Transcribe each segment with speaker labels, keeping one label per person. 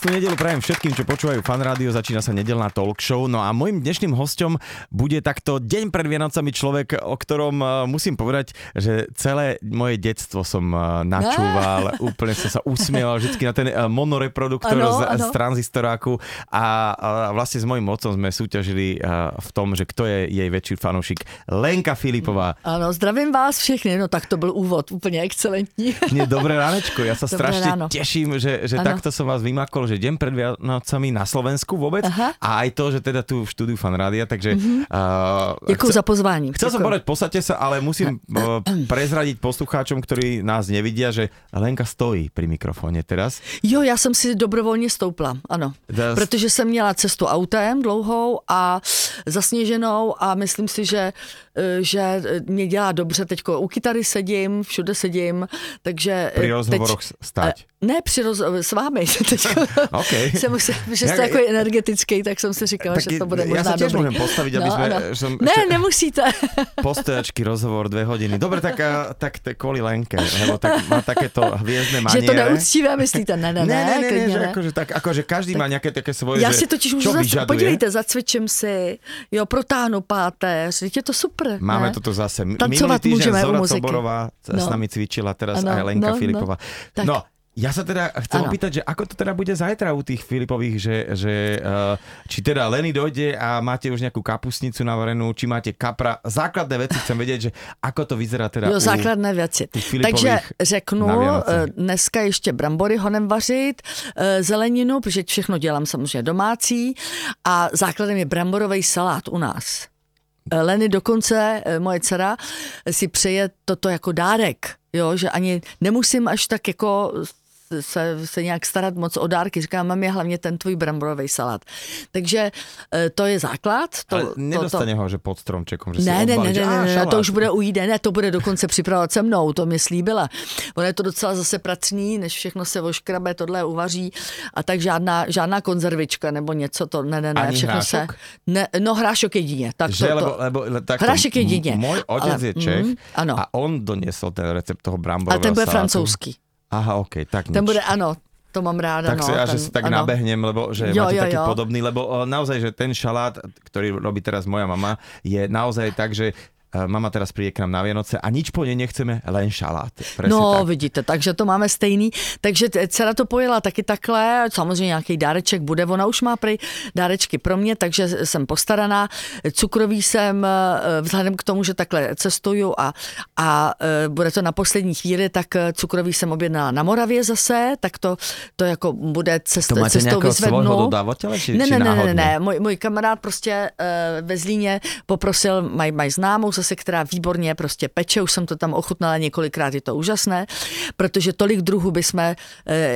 Speaker 1: Krásnu nedelu prajem všetkým, čo počúvajú fan rádio, začína sa nedelná talk show. No a môjim dnešným hostom bude takto deň pred Vianocami človek, o ktorom uh, musím povedať, že celé moje detstvo som uh, načúval, úplne som sa usmieval vždy na ten uh, monoreproduktor
Speaker 2: Ano,
Speaker 1: z,
Speaker 2: ano.
Speaker 1: z tranzistoráku a, a vlastne s mojím otcom sme súťažili v tom, že kto je jej väčší fanúšik. Lenka Filipová.
Speaker 2: Ano, zdravím vás všechny, no tak to byl úvod, úplně excelentní.
Speaker 1: Nie, dobré ránečko, ja sa
Speaker 2: Dobré
Speaker 1: strašne
Speaker 2: ráno.
Speaker 1: teším, že, že takto som vás vymakol, že deň pred Vianocami na Slovensku vôbec
Speaker 2: Aha.
Speaker 1: a aj to, že teda tu v štúdiu Fan Rádia, takže... Uh,
Speaker 2: Děkuji za pozvání.
Speaker 1: Chcel som povedať, posadte sa, ale musím uh, prezradiť poslucháčom, ktorí nás nevidia, že Lenka stojí pri mikrofóne teraz.
Speaker 2: Jo, já jsem si dobrovolně stoupla, ano.
Speaker 1: Das-
Speaker 2: Protože jsem měla cestu autem dlouhou a zasněženou a myslím si, že, že mě dělá dobře. Teďko u kytary sedím, všude sedím, takže...
Speaker 1: Pri
Speaker 2: eh,
Speaker 1: rozhovoroch
Speaker 2: teď,
Speaker 1: stať.
Speaker 2: Ne, při roz, s vámi. Teďko
Speaker 1: OK.
Speaker 2: jsem musel, že jste takový energetický, tak jsem si říkala,
Speaker 1: Tak
Speaker 2: že to bude možná
Speaker 1: sa tiež
Speaker 2: dobrý.
Speaker 1: môžem postaviť, aby
Speaker 2: No,
Speaker 1: sme... že som
Speaker 2: Ne,
Speaker 1: ešte-
Speaker 2: nemusíte.
Speaker 1: Postojačky rozhovor dve hodiny. Dobre, tak, a, tak to je kvôli Lenke, lebo tak má takéto hviezdne
Speaker 2: že
Speaker 1: maniere.
Speaker 2: to neúctivé myslíte? Ne, ne, ne,
Speaker 1: ne, ne, ne,
Speaker 2: klidně
Speaker 1: že
Speaker 2: ne.
Speaker 1: akože, tak, akože každý má nejaké také svoje,
Speaker 2: Já
Speaker 1: že
Speaker 2: si totiž
Speaker 1: čo
Speaker 2: zac-
Speaker 1: vyžaduje.
Speaker 2: podívejte, zacvičím si, jo, protáhnu páteř, je to super.
Speaker 1: Máme
Speaker 2: ne?
Speaker 1: toto zase.
Speaker 2: Tancovat
Speaker 1: Minulý týždeň Zora
Speaker 2: muziky.
Speaker 1: Soborová s
Speaker 2: No.
Speaker 1: nami cvičila, teraz
Speaker 2: Ano,
Speaker 1: aj Lenka
Speaker 2: no, no.
Speaker 1: Filipová.
Speaker 2: Tak.
Speaker 1: No, ja sa teda chcem
Speaker 2: Áno.
Speaker 1: opýtať, že ako to teda bude zajtra u tých Filipových, že, že uh, či teda Leny dojde a máte už nejakú kapusnicu navarenú, či máte kapra. Základné veci chcem vedieť, že ako to vyzerá teda
Speaker 2: Jo,
Speaker 1: u...
Speaker 2: základné věci. Takže řeknu, eh, dneska ještě brambory honem vařit, eh, zeleninu, protože všechno dělám samozřejmě domácí a základem je bramborový salát u nás. Eh, Leny dokonce, eh, moje dcera, si přeje toto jako dárek, jo, že ani nemusím až tak jako se, se nějak starat moc o dárky. Říkám, mám je hlavně ten tvůj bramborový salát. Takže eh, to je základ. To,
Speaker 1: Ale
Speaker 2: to, to,
Speaker 1: nedostane ho, že pod stromčekom, že si
Speaker 2: ne, ne, ne,
Speaker 1: odbalí,
Speaker 2: ne, ne, ne, ne,
Speaker 1: šalát.
Speaker 2: to už bude u jídé, ne, to bude dokonce připravovat se mnou, to mě slíbila. Ono je to docela zase pracný, než všechno se oškrabe, tohle uvaří a tak žádná, žádná konzervička nebo něco, to ne, ne, ne,
Speaker 1: Ani
Speaker 2: všechno
Speaker 1: hrášok?
Speaker 2: se, ne, no hrášok jedině, tak
Speaker 1: Že,
Speaker 2: to,
Speaker 1: lebo,
Speaker 2: to,
Speaker 1: lebo, le, takto,
Speaker 2: Hrášek jedině.
Speaker 1: m- Môj otec
Speaker 2: Ale-
Speaker 1: je Čech
Speaker 2: mm, ano.
Speaker 1: a on doniesol ten recept toho bramborového
Speaker 2: ten bude
Speaker 1: salátu.
Speaker 2: francouzský,
Speaker 1: Aha, ok, tak
Speaker 2: ten
Speaker 1: nič.
Speaker 2: bude, ano, to mám ráda,
Speaker 1: tak
Speaker 2: no,
Speaker 1: si ja,
Speaker 2: ten,
Speaker 1: že si tak
Speaker 2: ano.
Speaker 1: nabehnem, lebo že
Speaker 2: Jo,
Speaker 1: máte
Speaker 2: jo,
Speaker 1: taký
Speaker 2: jo.
Speaker 1: podobný, lebo o, naozaj, že ten šalát, ktorý robí teraz moja mama, je naozaj tak, že mama teraz príde k nám na Vianoce a nič po nej nechceme, len šalát. Presne
Speaker 2: No,
Speaker 1: tak.
Speaker 2: vidíte, takže to máme stejný. Takže dcera to pojela taky takhle, samozřejmě nějaký dáreček bude, ona už má prej dárečky pro mě, takže jsem postaraná. Cukrový jsem, eh, vzhledem k tomu, že takhle cestuju a, a eh, bude to na poslední chvíli, tak eh, cukrový jsem objednala na Moravě zase, tak to, to jako bude cest,
Speaker 1: To máte
Speaker 2: cestou vyzvednu.
Speaker 1: dodávateľa, či,
Speaker 2: Ne,
Speaker 1: či
Speaker 2: ne, ne, ne, ne, můj, můj kamarád prostě ve Zlíně poprosil, mají maj známou zase, která výborně prostě peče, už jsem to tam ochutnala několikrát, je to úžasné, protože tolik druhů bychom uh,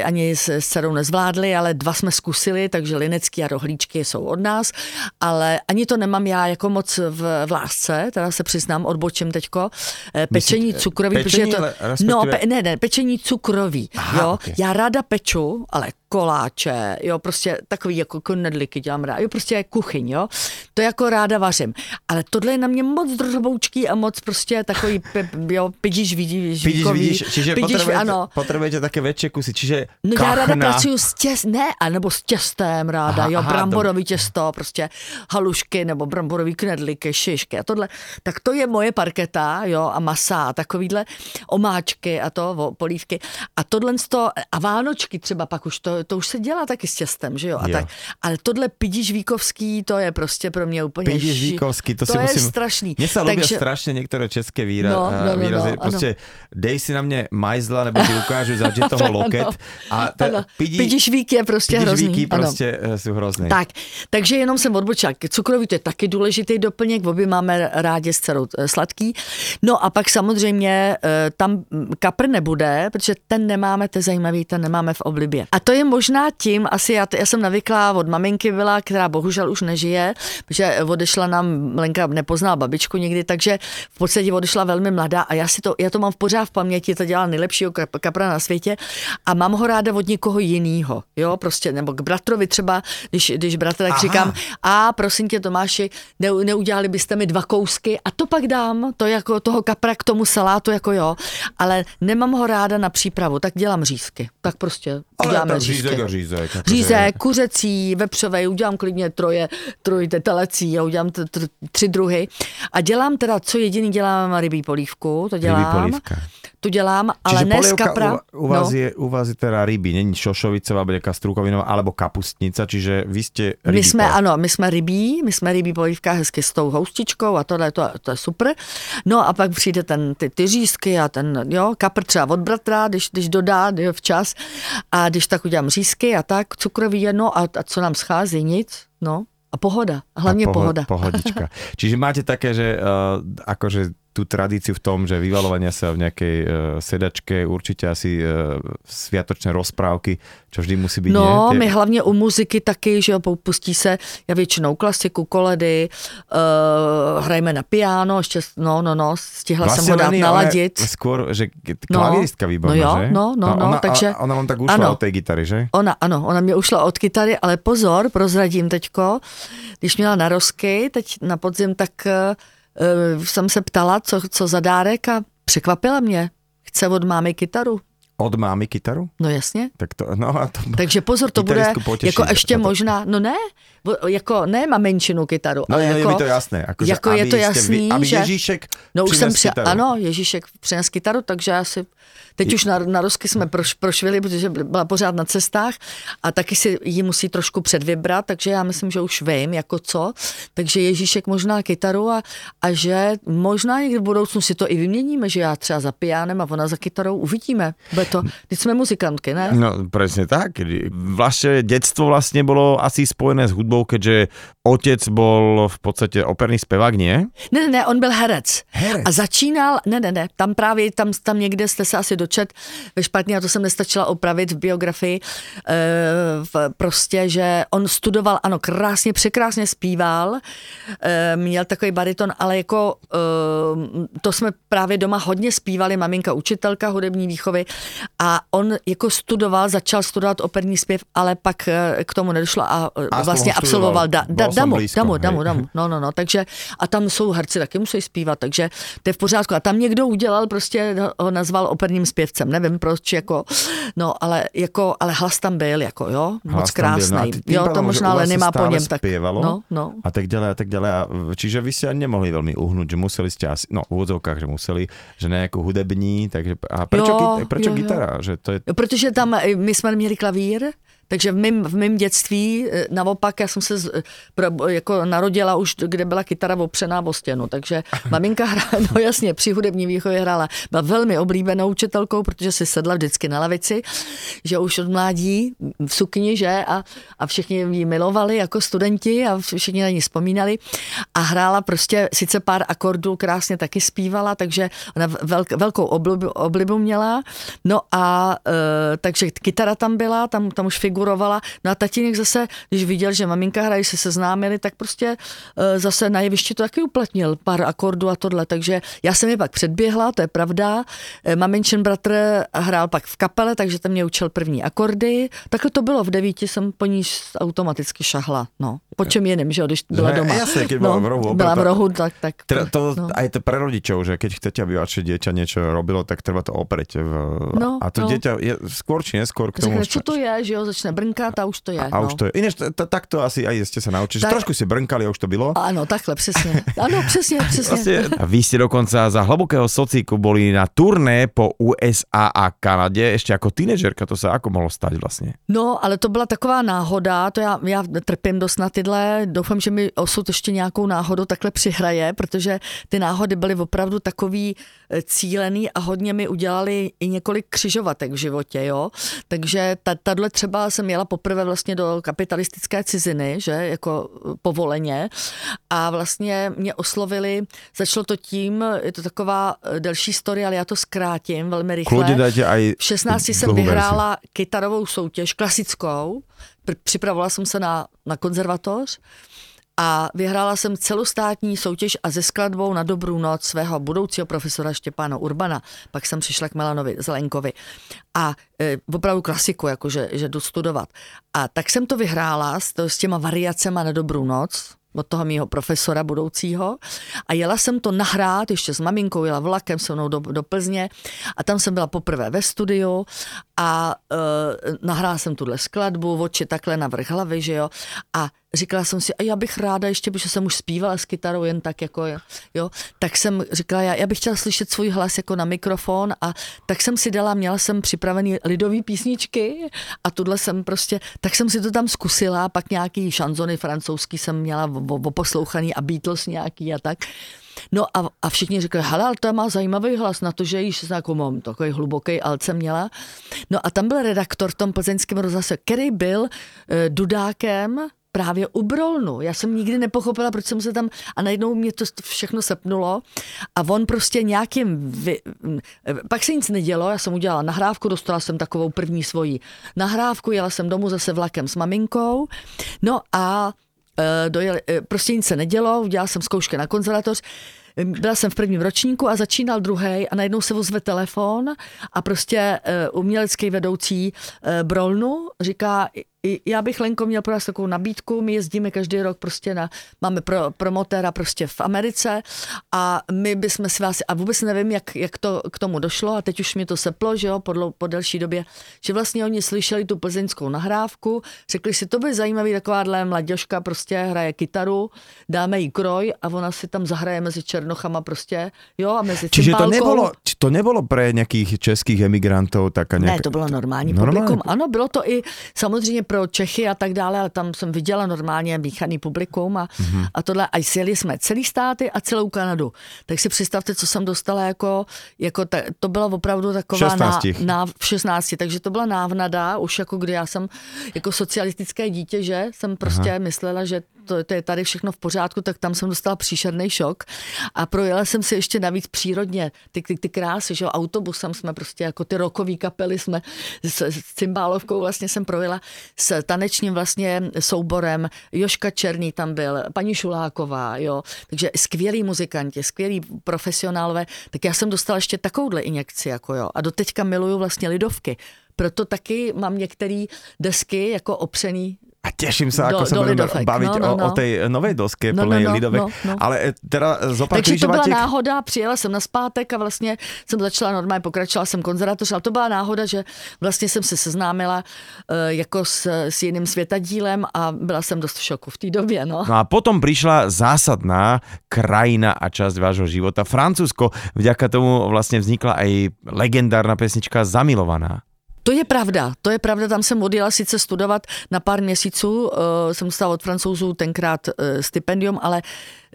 Speaker 2: ani s, s dcerou nezvládli, ale dva jsme zkusili, takže linecký a rohlíčky jsou od nás, ale ani to nemám já jako moc v, v lásce, teda se přiznám, odbočím teďko, eh, pečení
Speaker 1: Myslíte,
Speaker 2: cukrový, protože
Speaker 1: pečení,
Speaker 2: je to, no, pe, ne, ne, pečení cukrový,
Speaker 1: Aha,
Speaker 2: jo,
Speaker 1: ok.
Speaker 2: já ráda peču, ale koláče, jo, prostě takový jako knedliky dělám rád, jo, prostě kuchyň, jo, to jako ráda vařím, ale tohle je na mě moc drboučký a moc prostě takový, pe, jo, pidíš, vidíš,
Speaker 1: Vidíš, vidíš, čiže
Speaker 2: pidíš,
Speaker 1: potrebujete,
Speaker 2: ano,
Speaker 1: potrebujete také väčšie kusy, čiže
Speaker 2: No já ráda
Speaker 1: kachna.
Speaker 2: pracuju s těst, ne, anebo s těstem ráda,
Speaker 1: Aha,
Speaker 2: jo,
Speaker 1: aha,
Speaker 2: bramborový těsto, prostě halušky nebo bramborový knedliky, šišky a tohle, tak to je moje parketa, jo, a masa a takovýhle omáčky a to, polívky. A tohle to, a vánočky třeba pak už, to, to už se dělá taky s těstem, že jo, a
Speaker 1: Jo.
Speaker 2: tak, ale tohle pidíš víkovský, to je prostě pro mě úplně
Speaker 1: Pidíš Víkovský, to,
Speaker 2: to
Speaker 1: si
Speaker 2: je
Speaker 1: musím...
Speaker 2: strašný.
Speaker 1: Sa ľúbia
Speaker 2: Takže-
Speaker 1: strašne niektoré české výra,
Speaker 2: No,
Speaker 1: no,
Speaker 2: no, no,
Speaker 1: výrazy.
Speaker 2: no,
Speaker 1: proste dej si na mne majzla, nebo ti ukážu za toho loket. A ta,
Speaker 2: Ano, pidíš vík je prostě
Speaker 1: pidíš
Speaker 2: hrozný.
Speaker 1: víky
Speaker 2: ano.
Speaker 1: prostě eh, jsou hrozný.
Speaker 2: Tak, takže jenom jsem odbočila. Cukrový to je taky důležitý doplněk, obě máme rádi s dcerou eh, sladký. No a pak samozřejmě eh, tam mm, kapr nebude, protože ten nemáme, to je zajímavý, ten nemáme v oblibě. A to je možná tím, asi já, já jsem navyklá od maminky byla, která bohužel už nežije, protože odešla nám, Lenka nepoznala babičku nikdy, takže v podstatě odešla velmi mladá a já si to, já to mám v pořád v paměti, to dělá nejlepšího kap- kapra na světě a mám ho ráda od někoho jiného, jo, prostě, nebo k bratrovi třeba, když, když bratr, tak
Speaker 1: Aha.
Speaker 2: říkám, a prosím tě Tomáši, ne, neudělali byste mi dva kousky a to pak dám, to jako toho kapra k tomu salátu, jako jo, ale nemám ho ráda na přípravu, tak dělám řízky, tak prostě uděláme
Speaker 1: tak řízek a řízek. akože-
Speaker 2: Řízek, kuřecí, vepřovej, udělám klidně troje, trojte telecí a udělám t- t- tři druhy. A dělám teda, co jediný dělám rybí polívku, to
Speaker 1: Rybí
Speaker 2: dělám.
Speaker 1: polívka.
Speaker 2: To dělám, ale
Speaker 1: Čiže
Speaker 2: ne z kapra.
Speaker 1: u, u, vás
Speaker 2: no.
Speaker 1: je, u vás je teda ryby, není šošovicová, nejaká strukovinová, alebo kapustnica, čiže vy ste rybí
Speaker 2: My jsme, ano, my jsme rybí, my jsme rybí polívka hezky s tou houstičkou a tohle, to, to je super. No a pak přijde ten, ty, ty řízky a ten, jo, kapr třeba od bratra, když, když dodá včas a když tak udělám řízky a tak, cukrový jedno a, a co nám schází, nic, no. A pohoda, hlavně
Speaker 1: a poho-
Speaker 2: pohoda.
Speaker 1: Pohodička. Čiže máte také, že uh, akože tú tradíciu v tom, že vyvalovania sa v nejakej uh, sedačke, určite asi uh, sviatočné rozprávky, čo vždy musí byť,
Speaker 2: No,
Speaker 1: nie?
Speaker 2: my hlavně u muziky taky, že jo, pustí se, já většinou klasiku, koledy, uh, hrajeme na piano, ještě, no, no, no, stihla jsem ho dát naladit.
Speaker 1: Je skôr, že
Speaker 2: No,
Speaker 1: klavíristka výborná,
Speaker 2: no jo,
Speaker 1: že?
Speaker 2: no, no, no,
Speaker 1: ona,
Speaker 2: takže-
Speaker 1: a, ona vám tak ušla
Speaker 2: ano.
Speaker 1: od tej gitary, že?
Speaker 2: Ona, ano, ona mě ušla od kytary, ale pozor, prozradím teďko, když měla narozky, teď na podzim, tak uh, jsem se ptala, co, co za dárek a překvapila mě. Chce od mámy kytaru.
Speaker 1: Od mámy kytaru?
Speaker 2: No jasně.
Speaker 1: Tak to, no a to...
Speaker 2: Takže pozor, to bude
Speaker 1: poteší
Speaker 2: jako ještě
Speaker 1: toto.
Speaker 2: možná, no ne, jako ne mamenčinu kytaru,
Speaker 1: No,
Speaker 2: ale
Speaker 1: no, je
Speaker 2: jako,
Speaker 1: mi to jasné. Akože,
Speaker 2: jako je to jasný,
Speaker 1: vy, aby
Speaker 2: že-
Speaker 1: Ježíšek
Speaker 2: No už jsem při...
Speaker 1: kytaru.
Speaker 2: Ano, Ježíšek přines kytaru, takže asi... Teď už na, na rozky jsme proš, prošvili, protože byla pořád na cestách a taky si ji musí trošku předvybrat, takže já myslím, že už vím, jako co. Takže Ježíšek možná kytaru a, a že možná někdy v budoucnu si to i vyměníme, že já třeba za pianem a ona za kytarou uvidíme. Bude to, teď jsme muzikantky, ne?
Speaker 1: No presne tak. Vaše detstvo vlastne bolo asi spojené s hudbou, keďže otec bol v podstate operný spevák, nie?
Speaker 2: Ne, ne, ne, on byl herec.
Speaker 1: Herec.
Speaker 2: A začínal, ne, ne, ne, tam právě, tam, tam někde jste se asi dočet. Ve špatně, a to jsem nestačila opravit v biografii, e, v, prostě, že on studoval, ano, krásně, překrásně zpíval, e, měl takový bariton, ale jako e, to jsme právě doma hodně zpívali, maminka učitelka hudební výchovy a on jako studoval, začal studovat operní zpěv, ale pak k tomu nedošlo a, a vlastně absolvoval da, da, damu,
Speaker 1: blízko,
Speaker 2: damu, damu, damu, no, no, no, takže a tam jsou herci, taky musí zpívat, takže to je v pořádku. A tam někdo udělal, prostě ho nazval operním zpěvcem, nevím proč, jako, no, ale, jako, ale hlas tam byl, jako, jo, moc
Speaker 1: Hlas byl.
Speaker 2: krásný.
Speaker 1: No a ty-
Speaker 2: jo, to možná Leny má po něm, tak,
Speaker 1: spievalo?
Speaker 2: no, no.
Speaker 1: A tak ďalej a tak. A, čiže vy ste ani nemohli veľmi uhnúť, že museli ste asi, no v úvodzovkách, že museli, že nejako hudební, takže a prečo,
Speaker 2: Jo,
Speaker 1: jo, prečo
Speaker 2: jo,
Speaker 1: gitara? Že to je,
Speaker 2: Protože tam eh, my jsme měli klavír, takže v mém, v mém dětství, eh, naopak, já jsem se z- pro, jako narodila už, kde byla kytara opřená o stěnu, takže maminka hrála, no jasně, při hudební výchově hrála, byla velmi oblíbenou učitelkou, protože si sedla vždycky na lavici, že už od mládí v sukni, že, a, a všichni ji milovali jako studenti a všichni na ní vzpomínali. A hrála prostě sice pár akordů, krásně taky zpívala, takže ona velk, velkou oblibu, oblibu měla, no a e, takže kytara tam byla, tam, tam už figurovala, no a tatínek zase, když viděl, že maminka hraje, se seznámili, tak prostě e, zase na jevišti to taky uplatnil, pár akordů a tohle, takže já jsem je pak předběhla, to je pravda, e, maminčin bratr hrál pak v kapele, takže tam mě učil první akordy, takhle to bylo, v devíti jsem po ní automaticky šahla, no, po čem jiným, že když byla doma.
Speaker 1: jasne, keď bola v rohu
Speaker 2: Byla v rohu, tak, tak.
Speaker 1: teda to,
Speaker 2: no.
Speaker 1: aj to pre rodičov, že keď chcete, aby vaše dieťa niečo robilo, tak treba to opreť. V,
Speaker 2: No,
Speaker 1: a to
Speaker 2: no.
Speaker 1: dieťa je skôr či neskôr k tomu...
Speaker 2: Řekne, co to je, že jo, začne brnkat a už to je.
Speaker 1: a
Speaker 2: no.
Speaker 1: už to je. Ináč, t- t- takto asi aj ste sa naučili. že
Speaker 2: Tak-
Speaker 1: Trošku si brnkali a už to bylo.
Speaker 2: Ano, takhle, přesně. Ano, přesně, přesně.
Speaker 1: Vlastne, a vy ste dokonca za hlbokého socíku boli na turné po USA a Kanade, ešte ako tínedžerka, to sa ako mohlo stať vlastne?
Speaker 2: No, ale to byla taková náhoda, to já, já trpím dost na tyhle, doufám, že mi osud ještě nějakou náhodu takhle přihraje, protože ty náhody byly opravdu takový cílený a hodně mi udělali i několik křižovatek v životě, jo. Takže ta, tahle třeba jsem jela poprvé vlastně do kapitalistické ciziny, že, jako eh, povoleně a vlastně mě oslovili, začalo to tím, je to taková eh, delší story, ale já to zkrátím velmi rychle. V 16 jsem vyhrála kytarovou soutěž, klasickou. Pr- Připravovala jsem se na, na konzervatoř a vyhrála jsem celostátní soutěž a ze skladbou na dobrou noc svého budoucího profesora Štěpána Urbana. Pak jsem přišla k Melanovi Zelenkovi a e, opravdu klasiku, jakože že jdu studovat. A tak jsem to vyhrála s, to, s těma variacema na dobrou noc, od toho mýho profesora budoucího a jela jsem to nahrát ještě s maminkou, jela vlakem se mnou do, do Plzně a tam jsem byla poprvé ve studiu a uh, nahrála jsem tuhle skladbu, oči takhle na vrch hlavy, že jo, a říkala jsem si, a já bych ráda ještě, protože jsem už zpívala s kytarou jen tak jako, jo, tak jsem říkala, já, já bych chtěla slyšet svůj hlas jako na mikrofon a tak jsem si dala, měla jsem připravený lidový písničky a tuhle jsem prostě, tak jsem si to tam zkusila, pak nějaký šanzony francouzský jsem měla oposlouchaný a Beatles nějaký a tak. No a, a všichni říkali, hele, ale to má zajímavý hlas na to, že již jako mám takový hluboký alce měla. No a tam byl redaktor v tom plzeňském rozhlase, který byl e, dudákem právě u Brolnu. Já jsem nikdy nepochopila, proč jsem se tam, a najednou mě to všechno sepnulo a on prostě nějakým, vy, pak se nic nedělo, já jsem udělala nahrávku, dostala jsem takovou první svoji nahrávku, jela jsem domů zase vlakem s maminkou, no a e, dojeli, e, prostě nic se nedělo, udělala jsem zkoušky na konzervatoř, byla jsem v prvním ročníku a začínal druhý a najednou se ozve telefon a prostě umělecký vedoucí Brolnu říká, já bych Lenko měl pro nás takovou nabídku, my jezdíme každý rok prostě na, máme pro, promotéra prostě v Americe a my bychom si vás, a vůbec nevím, jak, jak to k tomu došlo a teď už mi to seplo, že jo, po, po delší době, že vlastně oni slyšeli tu plzeňskou nahrávku, řekli si, to by zajímavý, takováhle mladěžka prostě hraje kytaru, dáme jí kroj a ona si tam zahraje mezi černochama prostě, jo, a mezi
Speaker 1: Čiže to nebylo, to nebylo pro nějakých českých emigrantů tak nějak...
Speaker 2: Ne, to bylo normální, normální. publikum. Ano, bylo to i samozřejmě pro Čechy a tak dále, ale tam jsem viděla normálně míchaný publikum a, mm-hmm. a tohle. A sjeli jsme celý státy a celou Kanadu. Tak si představte, co jsem dostala jako, jako ta, to byla opravdu taková
Speaker 1: 16.
Speaker 2: Na, na, v 16, takže to byla návnada, už jako kdy já jsem jako socialistické dítě, že jsem prostě Aha. myslela, že to, to je tady všechno v pořádku, tak tam jsem dostala příšerný šok. A projela jsem si ještě navíc přírodně. Ty, ty, ty krásy, že autobusem jsme prostě jako ty rokový kapely jsme s, s cymbálovkou vlastně jsem projela s tanečním vlastně souborem, Joška Černý tam byl, paní Šuláková, jo, takže skvělí muzikanti, skvělí profesionálové, tak já jsem dostala ještě takovouhle injekci, jako jo, a doteďka miluju vlastně lidovky, proto taky mám některé desky jako opřený
Speaker 1: a teším sa, ako do, sa budeme baviť no, no, no. O, o tej novej doske no, plnej no, no, lidovek. No, no. Ale e, teda zopár
Speaker 2: Takže to byla náhoda, přijela jsem na zpátek a vlastně jsem začala normálně, pokračovala jsem konzervatoř, ale to byla náhoda, že vlastně jsem se seznámila uh, jako s, s jiným světadílem a byla jsem dost v šoku v té době. No.
Speaker 1: no a potom přišla zásadná krajina a časť vášho života. Francúzsko, vďaka tomu vlastně vznikla aj legendárna pesnička Zamilovaná.
Speaker 2: To je pravda, to je pravda, tam jsem odjela sice studovat na pár měsíců, uh, jsem dostala od francouzů tenkrát uh, stipendium, ale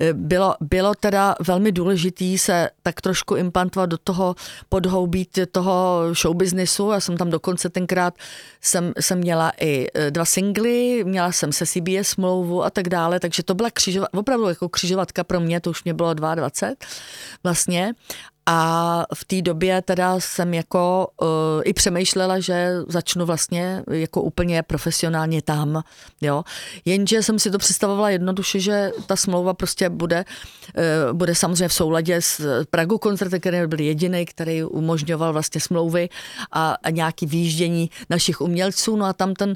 Speaker 2: uh, bylo, bylo teda velmi důležitý se tak trošku implantovat do toho podhoubí toho showbiznisu. Já jsem tam dokonce tenkrát jsem, jsem měla i dva singly, měla jsem se CBS smlouvu a tak dále, takže to byla křižovat, opravdu jako křižovatka pro mě, to už mě bylo 22 vlastně a v té době teda jsem jako uh, i přemýšlela, že začnu vlastně jako úplně profesionálně tam, jo. Jenže jsem si to představovala jednoduše, že ta smlouva prostě bude, uh, bude samozřejmě v souladě s Pragu koncertem, který byl jediný, který umožňoval vlastně smlouvy a, a nějaký výjíždění našich umělců, no a tam ten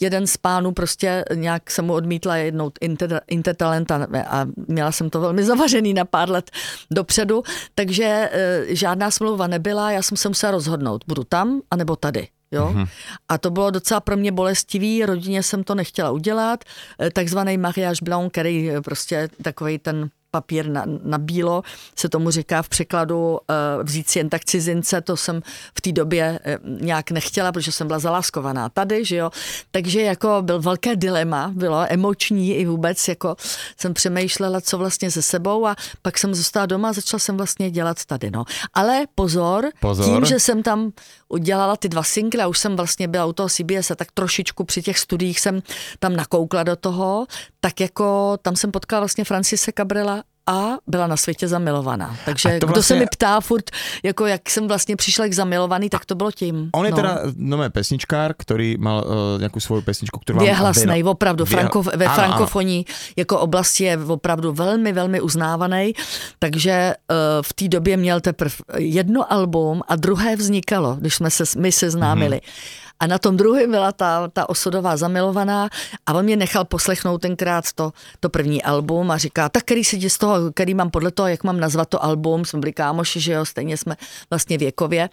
Speaker 2: jeden z pánů prostě nějak se mu odmítla jednou inter, intertalenta a měla jsem to velmi zavařený na pár let dopředu, takže e, žádná smlouva nebyla, já jsem se musela rozhodnout, budu tam, anebo tady. Jo? Mm-hmm. A to bylo docela pro mě bolestivý, rodině jsem to nechtěla udělat, e, takzvaný mariage blanc, který prostě takový ten papír na, na bílo, se tomu říká v překladu uh, vzít si jen tak cizince, to jsem v té době uh, nějak nechtěla, protože jsem byla zaláskovaná tady, že jo. Takže jako byl velké dilema, bylo emoční i vůbec, jako jsem přemýšlela, co vlastně se sebou a pak jsem zůstala doma a začala jsem vlastně dělat tady, no. Ale pozor, pozor. tím, že jsem tam udělala ty dva single a už jsem vlastně byla u toho CBS a tak trošičku při těch studiích jsem tam nakoukla do toho, tak jako tam jsem potkala vlastně Francise Cabrela a byla na světě zamilovaná. Takže vlastně... kdo se mi ptá furt, jako jak jsem vlastně přišla k zamilovaný, tak to bylo tím.
Speaker 1: On je
Speaker 2: no.
Speaker 1: teda nové pesničkár, který mal uh, nějakou svou pesničku, kterou
Speaker 2: Je hlasný, opravdu. Vě... Franko, ve ano, frankofoní ano. jako oblasti je opravdu velmi, velmi uznávaný. Takže uh, v té době měl teprve jedno album a druhé vznikalo, když jsme se my seznámili. Mm-hmm A na tom druhém byla ta, ta osudová zamilovaná a on mě nechal poslechnout tenkrát to, to první album a říká, tak který si z toho, který mám podle toho, jak mám nazvat to album, jsme byli kámoši, že jo, stejně jsme vlastně věkově,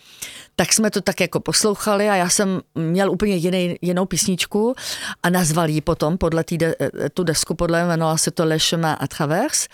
Speaker 2: tak jsme to tak jako poslouchali a já jsem měl úplně jiný, jinou písničku a nazval ji potom podle tý de, tu desku, podle jmenovala se to Le Chemin à Travers.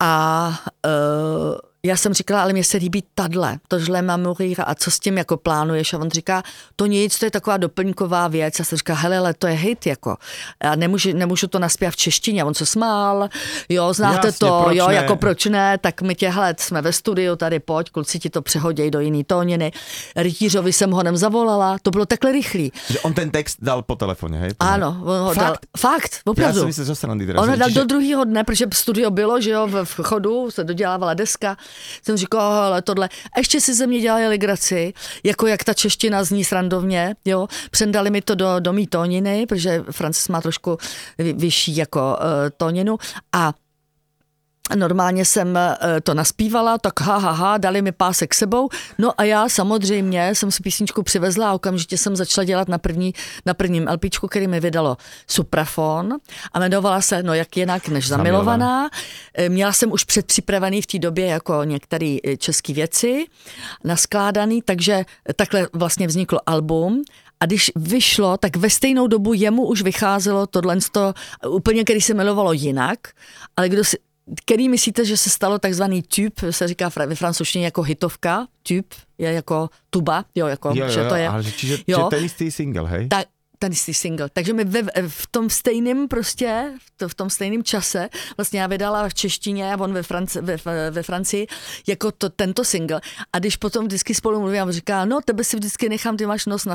Speaker 2: A uh, já jsem říkala, ale mně se líbí tadle, tohle má mourir a co s tím jako plánuješ? A on říká, to nic, to je taková doplňková věc. Já jsem říká, hele, ale to je hit, jako. Já nemůžu, nemůžu to naspěvat v češtině. On se smál, jo, znáte
Speaker 1: Jasně,
Speaker 2: to, jo,
Speaker 1: ne?
Speaker 2: jako proč ne, tak my tě, hele, jsme ve studiu, tady pojď, kluci ti to přehoděj do jiný tóniny. Rytířovi jsem ho nem zavolala, to bylo takhle rychlý.
Speaker 1: Že on ten text dal po telefoně, hej?
Speaker 2: Ano, on ho
Speaker 1: Fakt?
Speaker 2: dal, fakt,
Speaker 1: Já
Speaker 2: opravdu.
Speaker 1: jsem myslel, že teraz.
Speaker 2: On dal do druhého dne, protože studio bylo, že jo, v, v chodu se dodělávala deska. Jsem říkal, ale tohle. A ještě si ze mě dělali legraci, jako jak ta čeština zní srandovně, jo. Přendali mi to do, do mý tóniny, protože Francis má trošku vy- vyšší jako uh, tóninu a Normálně jsem eh, to naspívala, tak ha, ha, ha, dali mi pásek sebou. No a já samozřejmě jsem si písničku přivezla a okamžitě jsem začala dělat na, první, na prvním LPčku, který mi vydalo Suprafon a jmenovala se, no jak jinak než Zamilovaná. Eh, Měla jsem už předpřipravený v té době jako některé české věci naskládaný, takže takhle vlastně vzniklo album a když vyšlo, tak ve stejnou dobu jemu už vycházelo tohle úplně, který se jmenovalo jinak, ale kdo si, který myslíte, že se stalo takzvaný tube, se říká ve francouzštině jako hitovka, tube je jako tuba, jo, jako,
Speaker 1: Jo, jo,
Speaker 2: že to je.
Speaker 1: ale že, čiže,
Speaker 2: Jo.
Speaker 1: čiže ten istý single, hej?
Speaker 2: Tak, ten jistý single. Takže mi ve, v tom stejném prostě, v, to, v tom stejném čase, vlastně já vydala v češtině a on ve, Franci, ve, ve Francii jako to, tento single. A když potom vždycky spolu mluvím, on říká, no tebe si vždycky nechám, ty máš nos na,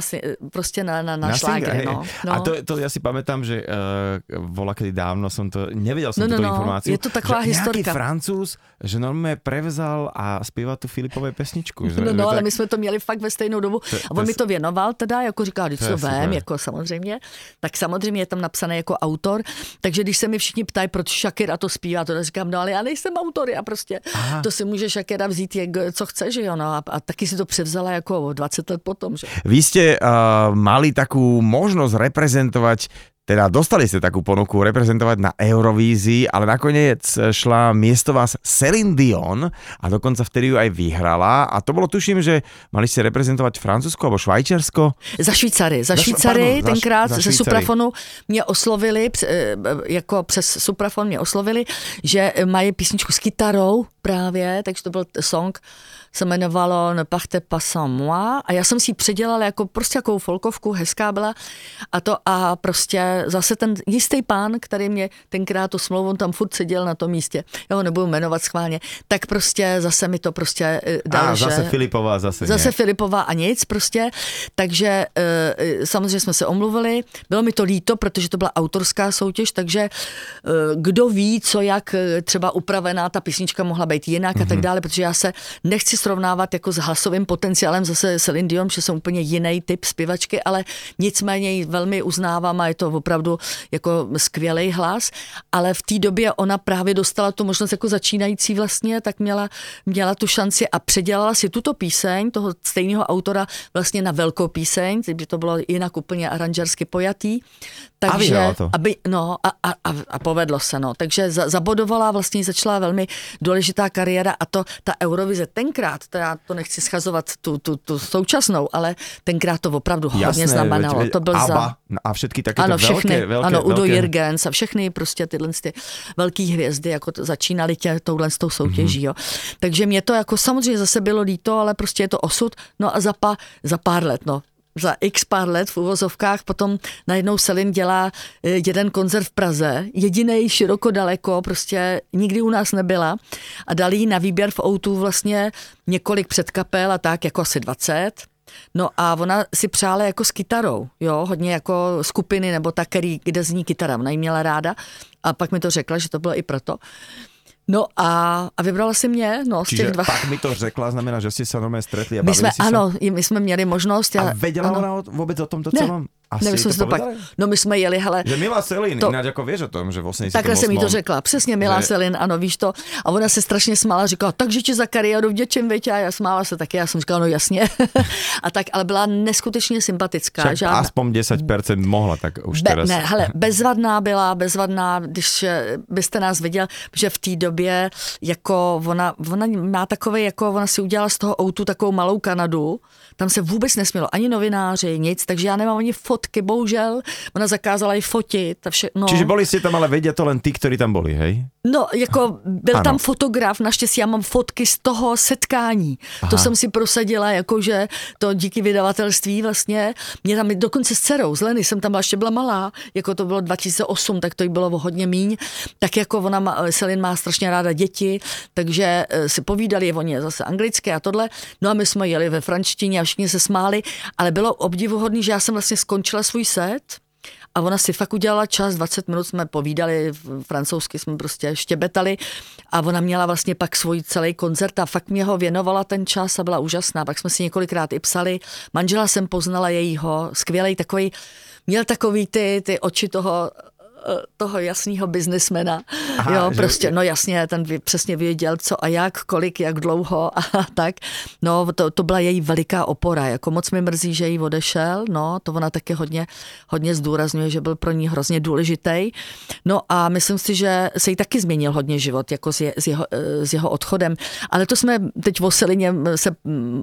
Speaker 2: prostě na, na, na, na
Speaker 1: single,
Speaker 2: šlágry,
Speaker 1: hej.
Speaker 2: no. no.
Speaker 1: A to, to ja si pamätám, že uh, vola kedy dávno som to, nevedel som
Speaker 2: No, no,
Speaker 1: túto
Speaker 2: no,
Speaker 1: informáciu.
Speaker 2: je to taková
Speaker 1: že
Speaker 2: historka.
Speaker 1: Francúz, že normálne prevzal a spieva tu Filipové pesničku. Že,
Speaker 2: No, no, ale
Speaker 1: tak-
Speaker 2: my jsme to měli fakt ve stejnou dobu.
Speaker 1: To-
Speaker 2: A
Speaker 1: to
Speaker 2: on mi
Speaker 1: je-
Speaker 2: to věnoval teda, jako říká, když
Speaker 1: To
Speaker 2: to, to
Speaker 1: super.
Speaker 2: jako samozřejmě. Tak samozřejmě je tam napsané jako autor. Takže když se mi všichni ptají, proč Shakira to zpívá, to říkám, no ale já nejsem autor, já prostě,
Speaker 1: Aha.
Speaker 2: to si může Shakira vzít, jak, co chce, že jo, no. A, a taky si to převzala jako o 20 let potom, že
Speaker 1: Vy ste uh, mali takú možnosť reprezentovať teda dostali ste takú ponuku reprezentovať na Eurovízii, ale nakoniec šla miesto vás Celine Dion a dokonca vtedy ju aj vyhrala a to bolo tuším, že mali ste reprezentovať Francúzsko alebo Švajčiarsko.
Speaker 2: Za Švýcary, za,
Speaker 1: Za Šv-
Speaker 2: Švýcary
Speaker 1: pardon,
Speaker 2: tenkrát
Speaker 1: za
Speaker 2: ze. Suprafonu mě oslovili, eh, jako přes Suprafon mě oslovili, že mají písničku s kytarou právě, takže to byl song, se jmenovalo Ne partez pas sans moi a já jsem si ji předělala jako prostě jakou folkovku, hezká byla a to a prostě zase ten jistý pán, který mě tenkrát tu smlouvu, on tam furt seděl na tom místě, já ho nebudu jmenovat schválně, tak prostě zase mi to prostě eh, dal,
Speaker 1: zase
Speaker 2: že...
Speaker 1: Filipová, zase,
Speaker 2: Zase
Speaker 1: nie.
Speaker 2: Filipová a nic prostě, takže e, samozřejmě jsme se omluvili, bylo mi to líto, protože to byla autorská soutěž, takže e, kdo ví, co jak třeba upravená ta písnička mohla být jinak mm-hmm. a tak dále, protože já se nechci srovnávat jako s hlasovým potenciálem zase Celine Dion, že jsem úplně jiný typ zpěvačky, ale nicméně ji velmi uznávám a je to opravdu jako skvělý hlas, ale v té době ona právě dostala tu možnost jako začínající vlastně, tak měla, měla tu šanci a předělala si tuto píseň toho stejného autora vlastně na velkou píseň, by to bylo jinak úplně aranžersky pojatý. Takže,
Speaker 1: vyhrála to.
Speaker 2: Aby, no, a, a, a, a, povedlo se, no. Takže za, zabodovala, vlastně začala velmi důležitá kariéra a to, ta Eurovize tenkrát, to já to nechci schazovat tu, tu, tu současnou, ale tenkrát to opravdu hodně znamenalo.
Speaker 1: veď-
Speaker 2: to byl
Speaker 1: ABBA
Speaker 2: za...
Speaker 1: a všetky takéto
Speaker 2: Ano, všechny,
Speaker 1: veľké,
Speaker 2: ano, Udo
Speaker 1: veľké...
Speaker 2: Jürgens a všechny prostě tyhle ty velké hvězdy, jako to, začínali tě touhle s tou soutěží,
Speaker 1: Mhm.
Speaker 2: jo. Takže mě to jako samozřejmě zase bylo líto, ale prostě je to osud. No a za, pa, za pár let, no, za x pár let v uvozovkách potom najednou Selin dělá eh, jeden koncert v Praze, jediný široko daleko, prostě nikdy u nás nebyla a dali jí na výběr v outu vlastně několik předkapel a tak, jako asi 20. No a ona si přála jako s kytarou, jo, hodně jako skupiny nebo tak, který, kde zní kytara, ona měla ráda a pak mi to řekla, že to bylo i proto. No a, a vybrala si mě, no, z
Speaker 1: Čiže
Speaker 2: těch dva.
Speaker 1: pak mi to řekla, znamená, že ste sa normálne stretli a
Speaker 2: My
Speaker 1: bavili
Speaker 2: jsme,
Speaker 1: si
Speaker 2: ano, my jsme měli možnost.
Speaker 1: A
Speaker 2: Já,
Speaker 1: vedela
Speaker 2: ano.
Speaker 1: ona o, vôbec o tomto
Speaker 2: Ne.
Speaker 1: celom? Asi
Speaker 2: Nevím, jsme
Speaker 1: to
Speaker 2: to pak, no my jsme jeli, hele,
Speaker 1: Že Milá Selin,
Speaker 2: To-
Speaker 1: to... ináč ako vieš o tom, že v 88.
Speaker 2: Takhle jsem jí to řekla, přesně Milá
Speaker 1: že-
Speaker 2: Selin, ano, víš to. A ona se strašně smála, říkala, takže ti za kariéru vděčím, veď a já smála se taky, já jsem říkala, no jasně. a tak, ale byla neskutečně sympatická.
Speaker 1: Však
Speaker 2: žádná-
Speaker 1: aspoň 10% mohla, tak už
Speaker 2: Be,
Speaker 1: teraz.
Speaker 2: ne, hele, bezvadná byla, bezvadná, když eh, byste nás viděl, že v té době, jako ona, ona má takové, jako ona si udělala z toho outu takovou malou Kanadu, tam se vůbec nesmělo ani novináři, nic, takže já nemám ani fotky, bohužel, ona zakázala i fotit a vše, no.
Speaker 1: Čiže boli ste tam, ale vedia to len tí, ktorí tam boli, hej?
Speaker 2: No, jako byl
Speaker 1: Ano.
Speaker 2: tam fotograf, naštěstí já mám fotky z toho setkání. Aha. To jsem si prosadila, jakože to díky vydavatelství vlastně, mě tam dokonce s dcerou, z Leny jsem tam byla, ještě byla malá, jako to bylo 2008, tak to jí bylo hodně míň, tak jako ona, má, Selin má strašně ráda děti, takže eh, si povídali, oni je zase anglické a tohle, no a my jsme jeli ve frančtině a všichni se smáli, ale bylo obdivuhodný, že já jsem vlastně skončila svůj set, a ona si fakt udělala čas, 20 minut jsme povídali, francouzsky jsme prostě štěbetali a ona měla vlastně pak svůj celý koncert a fakt mě ho věnovala ten čas a byla úžasná. Pak jsme si několikrát i psali. Manžela jsem poznala jejího, skvělý takový, měl takový ty, ty oči toho toho jasného biznesmena.
Speaker 1: Aha,
Speaker 2: jo,
Speaker 1: že-
Speaker 2: prostě, no jasně, ten přesně věděl, co a jak, kolik, jak dlouho a tak. No, to, to byla její veliká opora, jako moc mi mrzí, že jí odešel, no, to ona taky hodně, hodně zdůrazňuje, že byl pro ní hrozně důležitý. No a myslím si, že se jí taky změnil hodně život, jako s, je, s, jeho, eh, s jeho odchodem. Ale to jsme teď o Selině se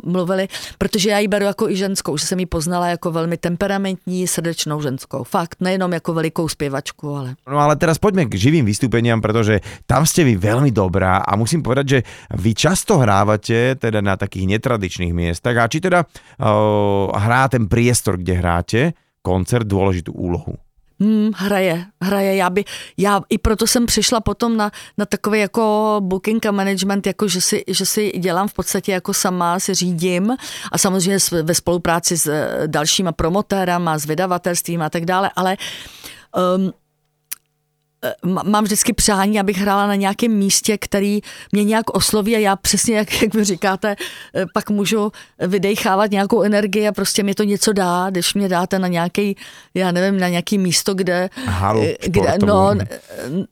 Speaker 2: mluvili, protože já ji beru jako i ženskou, že jsem ji poznala jako velmi temperamentní, srdečnou ženskou. Fakt, nejenom jako velikou zpěvačku, ale...
Speaker 1: No ale teraz poďme k živým vystúpeniam, pretože tam ste vy veľmi dobrá a musím povedať, že vy často hrávate teda na takých netradičných miestach a či teda uh, hrá ten priestor, kde hráte, koncert dôležitú úlohu.
Speaker 2: Hmm, hraje, hraje. Já, by, já i proto jsem přišla potom na, na takový jako booking a management, jako že si, že si dělám v podstatě jako sama, si řídím a samozřejmě ve spolupráci s eh, dalšíma promotérama, s vydavatelstvím a tak dále, ale um, mám vždycky přání, abych hrála na nějakém místě, který mě nějak osloví a já přesně, jak, jak mi říkáte, eh, pak můžu vydechávat nějakou energii a prostě mi to něco dá, když mě dáte na nějaký, já nevím, na nějaký místo, kde,
Speaker 1: Halu
Speaker 2: eh, kde
Speaker 1: športovou.
Speaker 2: no,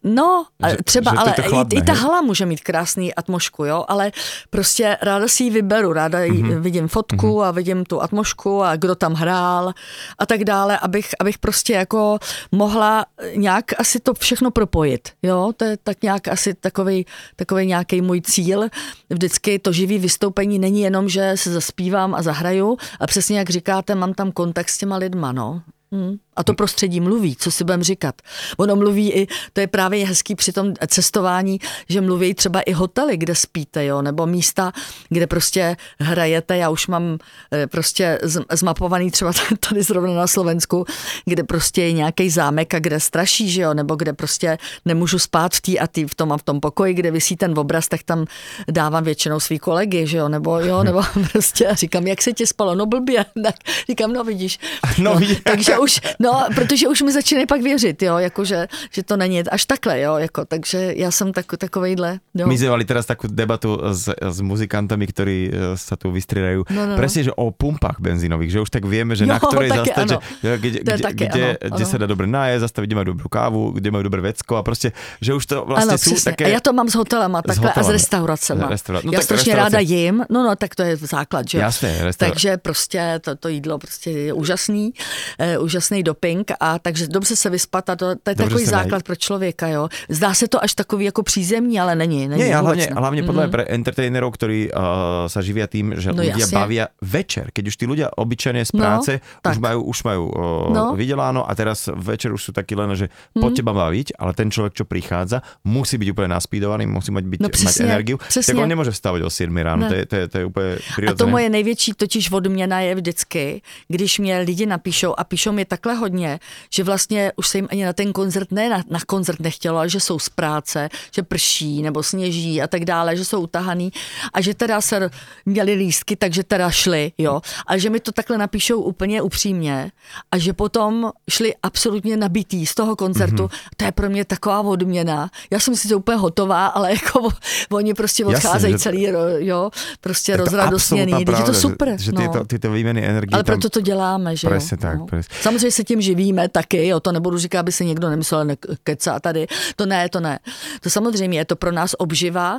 Speaker 2: no,
Speaker 1: Že-
Speaker 2: třeba,
Speaker 1: že
Speaker 2: ale
Speaker 1: to chladné,
Speaker 2: i, i ta hala může mít krásný atmošku, jo, ale prostě ráda si ji vyberu, ráda
Speaker 1: Mhm.
Speaker 2: mm-hmm. vidím fotku mm-hmm. a vidím tu atmošku a kdo tam hrál a tak dále, abych, abych prostě jako mohla nějak asi to všechno propojit, jo, to je tak nějak asi takový, takový nějaký můj cíl. Vždycky to živý vystoupení není jenom, že se zaspívám a zahraju, a přesně jak říkáte, mám tam kontakt s těma lidma, no. Hmm. A to prostředí mluví, co si budem říkat. Ono mluví i, to je právě hezký při tom cestování, že mluví třeba i hotely, kde spíte, jo, nebo místa, kde prostě hrajete. Já už mám eh, prostě zmapovaný třeba tady zrovna na Slovensku, kde prostě je nějaký zámek a kde straší, že jo, nebo kde prostě nemůžu spát v té a tý, v tom a v tom pokoji, kde visí ten obraz, tak tam dávám většinou svý kolegy, že jo, nebo jo, nebo prostě a říkám, jak se ti spalo, no blbě, tak říkám, no vidíš.
Speaker 1: No vidíš.
Speaker 2: takže už, no, protože už mi začínají pak věřit, jo, jakože, že to není až takhle, jo, jako, takže já jsem tak, takovejhle, jo.
Speaker 1: My sme mali teraz takú debatu s, s muzikantami, ktorí e, sa tu vystriedajú.
Speaker 2: No, no, no.
Speaker 1: Presne, že o pumpách benzínových, že už tak vieme, že
Speaker 2: Jo,
Speaker 1: na ktorej
Speaker 2: také
Speaker 1: zastať, že, kde, kde,
Speaker 2: také,
Speaker 1: kde,
Speaker 2: áno,
Speaker 1: kde
Speaker 2: áno.
Speaker 1: sa dá dobre nájsť, zastaviť, kde majú dobrú kávu, kde majú dobré vecko a proste, že už to vlastne
Speaker 2: ano,
Speaker 1: sú
Speaker 2: přesně.
Speaker 1: také...
Speaker 2: A já to mám s hotelama takhle a s
Speaker 1: hotelami.
Speaker 2: restauracemi.
Speaker 1: Restaura- no
Speaker 2: já strašně
Speaker 1: restaurace-
Speaker 2: ráda jim, no no, tak to je základ, že.
Speaker 1: Jasné, restaura-
Speaker 2: Takže prostě to, to jídlo prostě je úžasný, eh, úžasný doping a takže dobře se vyspat a to, to je
Speaker 1: Dobře
Speaker 2: takový
Speaker 1: se najít.
Speaker 2: základ pro člověka, jo. Zdá se to až takový jako přízemní, ale není. není
Speaker 1: Nie, a
Speaker 2: vůbec
Speaker 1: hlavne,
Speaker 2: ne.
Speaker 1: hlavne podľa
Speaker 2: Mhm.
Speaker 1: mňa pre entertainerov, ktorí uh, sa živia tým, že
Speaker 2: No
Speaker 1: ľudia
Speaker 2: jasne.
Speaker 1: bavia večer. Keď už tí ľudia obyčajne z
Speaker 2: No,
Speaker 1: práce už
Speaker 2: tak.
Speaker 1: majú, už majú uh,
Speaker 2: No.
Speaker 1: vydeláno a teraz večer už sú takí len, že
Speaker 2: Mhm.
Speaker 1: poď teba baviť, ale ten človek, čo prichádza, musí byť úplne naspídovaný, musí mať, byť,
Speaker 2: No
Speaker 1: mať
Speaker 2: přesně,
Speaker 1: energiu.
Speaker 2: přesně.
Speaker 1: Tak on nemôže vstávať o 7 ráno,
Speaker 2: Ne.
Speaker 1: to je, to, je, to je úplne
Speaker 2: A
Speaker 1: prirodzené.
Speaker 2: to moje největší totiž odměna je vždycky, když mě lidi napíšou a píšou mi takhle hodně, že vlastně už se jim ani na ten koncert, ne na, na koncert nechtělo, ale že jsou z práce, že prší nebo sněží a tak dále, že jsou utahaný a že teda se měli lístky, takže teda šli, jo. A že mi to takhle napíšou úplně upřímně a že potom šli absolutně nabitý z toho koncertu. Mm-hmm. To je pro mě taková odměna. Já jsem si to úplně hotová, ale jako oni prostě odcházejí Jasně, celý, jo, prostě rozradostněný. Je to super.
Speaker 1: Že, že
Speaker 2: no.
Speaker 1: tyto, tyto výmeny energie.
Speaker 2: Ale proto to děláme, že jo.
Speaker 1: tak.
Speaker 2: No.
Speaker 1: Presne.
Speaker 2: Samozřejmě se tím živíme taky, jo, to nebudu říkat, aby si někdo nemyslel, ne, kecá tady. To ne, to ne. To samozřejmě je to pro nás obživa,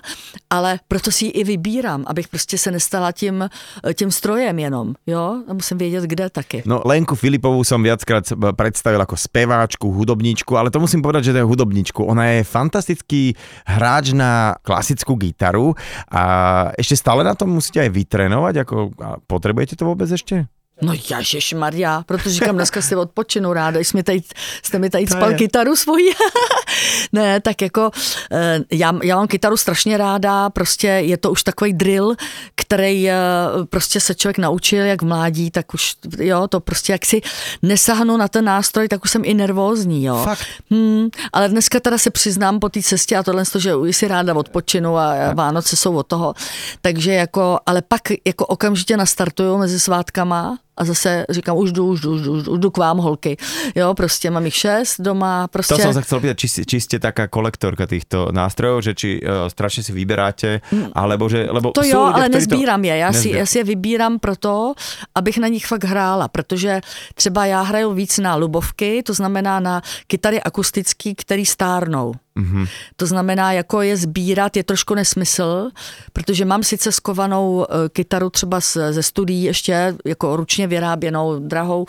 Speaker 2: ale proto si ji i vybírám, abych prostě se nestala tím, tím strojem jenom, jo. A musím vědět, kde taky.
Speaker 1: No Lenku Filipovú som viackrát predstavil ako speváčku, hudobníčku, ale to musím povedať, že to je hudobníčku. Ona je fantastický hráč na klasickú gitaru a ešte stále na tom musíte aj vytrénovať, ako potrebujete to vôbec ešte?
Speaker 2: No jažeš Maria, protože říkám, dneska si odpočinu ráda, jste mi tady, jste mi tady spal kytaru svoji. ne, tak jako eh, já, já mám kytaru strašně ráda, prostě je to už takový drill, který eh, prostě se člověk naučil jak v mládí, tak už jo, to prostě jak si nesahnu na ten nástroj, tak už jsem i nervózní, jo.
Speaker 1: Fakt?
Speaker 2: Hmm, ale dneska teda se přiznám po té cestě a tohle, že si ráda odpočinu a Vánoce jsou od toho, takže jako, ale pak jako okamžitě nastartuju mezi svátkama a zase říkám, už jdu, už jdu, už jdu, už jdu k vám holky. Jo, prostě mám jich šest doma, prostě.
Speaker 1: To som sa chcel pýtať, či, či ste taká kolektorka týchto nástrojov, že či uh, strašne si vyberáte, mm. alebo že... Lebo
Speaker 2: to jo,
Speaker 1: ľudia,
Speaker 2: ale nezbírám
Speaker 1: to...
Speaker 2: je, já si, já si je vybírám proto, abych na nich fakt hrála, protože třeba já hraju víc na lubovky, to znamená na kytary akustický, který stárnou. Mm-hmm. To znamená, jako je sbírat je trošku nesmysl, protože mám sice skovanou uh, kytaru třeba ze studií ještě jako ručně vyráběnou drahou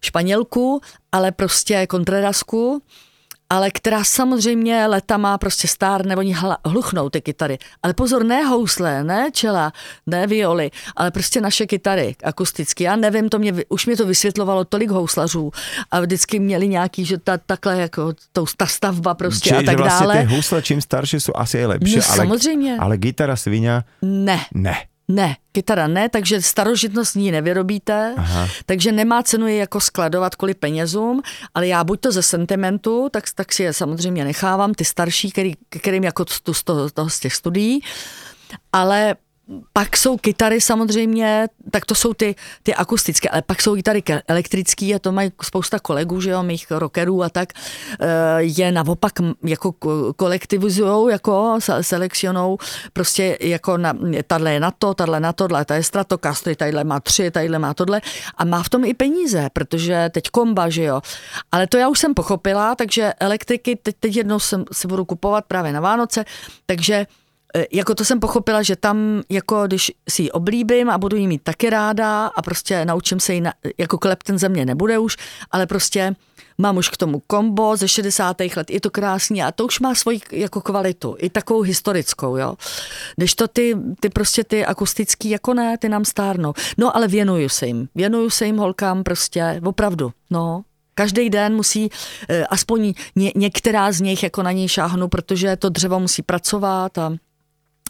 Speaker 2: španělku, ale prostě kontredasku, ale která samozřejmě letama prostě stárne, oni hluchnou ty kytary. Ale pozor, ne housle, ne čela, ne violy, ale prostě naše kytary akusticky. Já nevím, to mě, už mě to vysvětlovalo tolik houslařů a vždycky měli nějaký, že ta, takhle jako to, ta stavba prostě
Speaker 1: Čiže
Speaker 2: a tak
Speaker 1: vlastně
Speaker 2: dále.
Speaker 1: ty housle čím starší jsou asi je lepší.
Speaker 2: No,
Speaker 1: ale,
Speaker 2: samozřejmě.
Speaker 1: Ale gitara svinia?
Speaker 2: Ne.
Speaker 1: Ne.
Speaker 2: Ne, kytara ne, takže starožitnost ní nevyrobíte, Aha. takže nemá cenu je jako skladovat kvůli penězům, ale já buď to ze sentimentu, tak, tak si je samozřejmě nechávám, ty starší, který, kterým jako tu, z toho, toho z těch studií, ale pak jsou kytary samozřejmě, tak to jsou ty, ty akustické, ale pak jsou kytary elektrické a to mají spousta kolegů, že jo, mých rockerů a tak, eh, je naopak jako kolektivizujou, jako selekcionou, prostě jako na, tahle je na to, tahle na tohle, ta je Stratocaster, tadyhle má tři, tadyhle má tohle a má v tom i peníze, protože teď komba, že jo. Ale to já už jsem pochopila, takže elektriky teď, teď jednou jsem, se budu kupovat právě na Vánoce, takže jako to jsem pochopila, že tam, jako když si ji oblíbím a budu jí mít taky ráda a prostě naučím se ji, na, jako klepten ze mě nebude už, ale prostě mám už k tomu kombo ze 60. let, je to krásný a to už má svoji jako kvalitu, i takovou historickou, jo. Když to ty, ty prostě ty akustický, jako ne, ty nám stárnou. No ale věnuju se jim, věnuju se jim holkám prostě, opravdu, no. Každý den musí, eh, aspoň ně, některá z nich jako na něj šáhnu, protože to dřevo musí pracovat a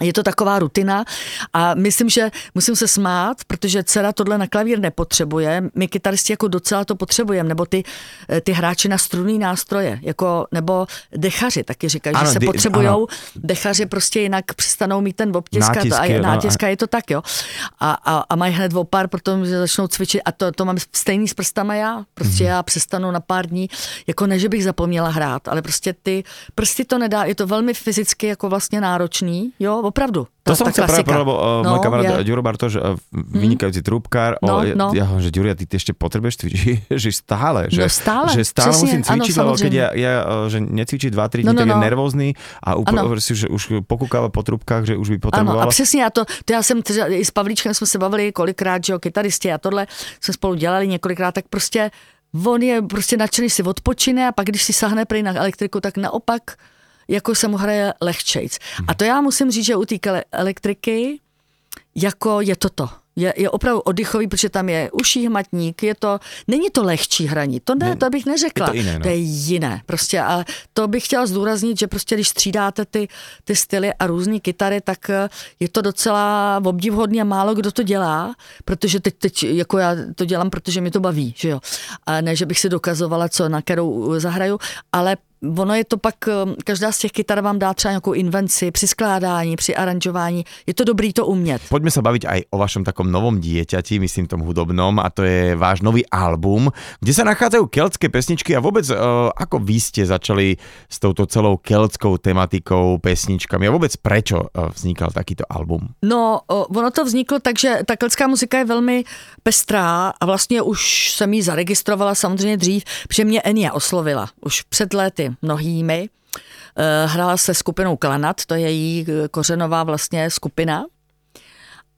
Speaker 2: je to taková rutina a myslím, že musím se smát, protože dcera tohle na klavír nepotřebuje. My kytaristi jako docela to potřebujeme, nebo ty, eh, ty hráči na strunný nástroje, jako, nebo dechaři taky říkají, že se di, potřebují. Dechaři prostě jinak přestanou mít ten obtisk a, je, nátiska, no, je to tak, jo. A, a, a mají hned opár, protože začnou cvičit a to, to mám stejný s prstama já. Prostě mm-hmm. já přestanu na pár dní, jako ne, že bych zapomněla hrát, ale prostě ty prsty to nedá, je to velmi fyzicky jako vlastně náročný, jo, opravdu.
Speaker 1: To som chcel práve lebo uh, no, môj kamarát ja. Ďuro Bartoš, uh, vynikajúci trúbkár, no, ja, no. ja hovorím, že Ďuro, ty, ty ešte potrebuješ cvičiť, že stále, že,
Speaker 2: no stále,
Speaker 1: že stále
Speaker 2: Přesne,
Speaker 1: musím cvičiť,
Speaker 2: ano,
Speaker 1: lebo keď ja, ja že necvičí 2-3 dní, no, no, tak no. je nervózny a úplne si, že už pokúkáva po trúbkách, že už by potreboval.
Speaker 2: Ano, a přesně, já to, to já jsem třeba, i s Pavlíčkem jsme se bavili kolikrát, že jo, kytaristi a tohle jsme spolu dělali několikrát, tak prostě on je prostě nadšený si odpočine a pak když si sahne prý na elektriku, tak naopak jako se mu hraje lehčejc. A to já musím říct, že u té elektriky jako je toto. Je, je opravdu oddychový, protože tam je uší hmatník, je to, není to lehčí hraní, to ne, to bych neřekla.
Speaker 1: Je to, jiné, no.
Speaker 2: to je jiné, prostě a to bych chtěla zdůraznit, že prostě když střídáte ty, ty styly a různé kytary, tak eh, je to docela obdivhodný a málo kdo to dělá, protože teď, teď jako já to dělám, protože mi to baví, že jo. A ne, že bych si dokazovala, co na kterou zahraju, ale ono je to pak, eh, každá z těch kytar vám dá třeba nějakou invenci při skládání, při aranžování. Je to dobrý to umět.
Speaker 1: Pojďme se bavit aj o vašem takom novom dieťati, myslím tom hudobnom, a to je váš nový album, kde se nachádzajú keltské pesničky a vůbec uh, ako vy ste začali s touto celou keltskou tematikou, pesničkami a vůbec prečo uh, vznikal takýto album?
Speaker 2: No, ono to vzniklo tak, že ta keltská muzika je velmi pestrá a vlastně už jsem ji zaregistrovala samozřejmě dřív, protože mě Enya oslovila už před lety mnohými. Eh, hrála se skupinou Klanat, to je její eh, kořenová vlastně skupina.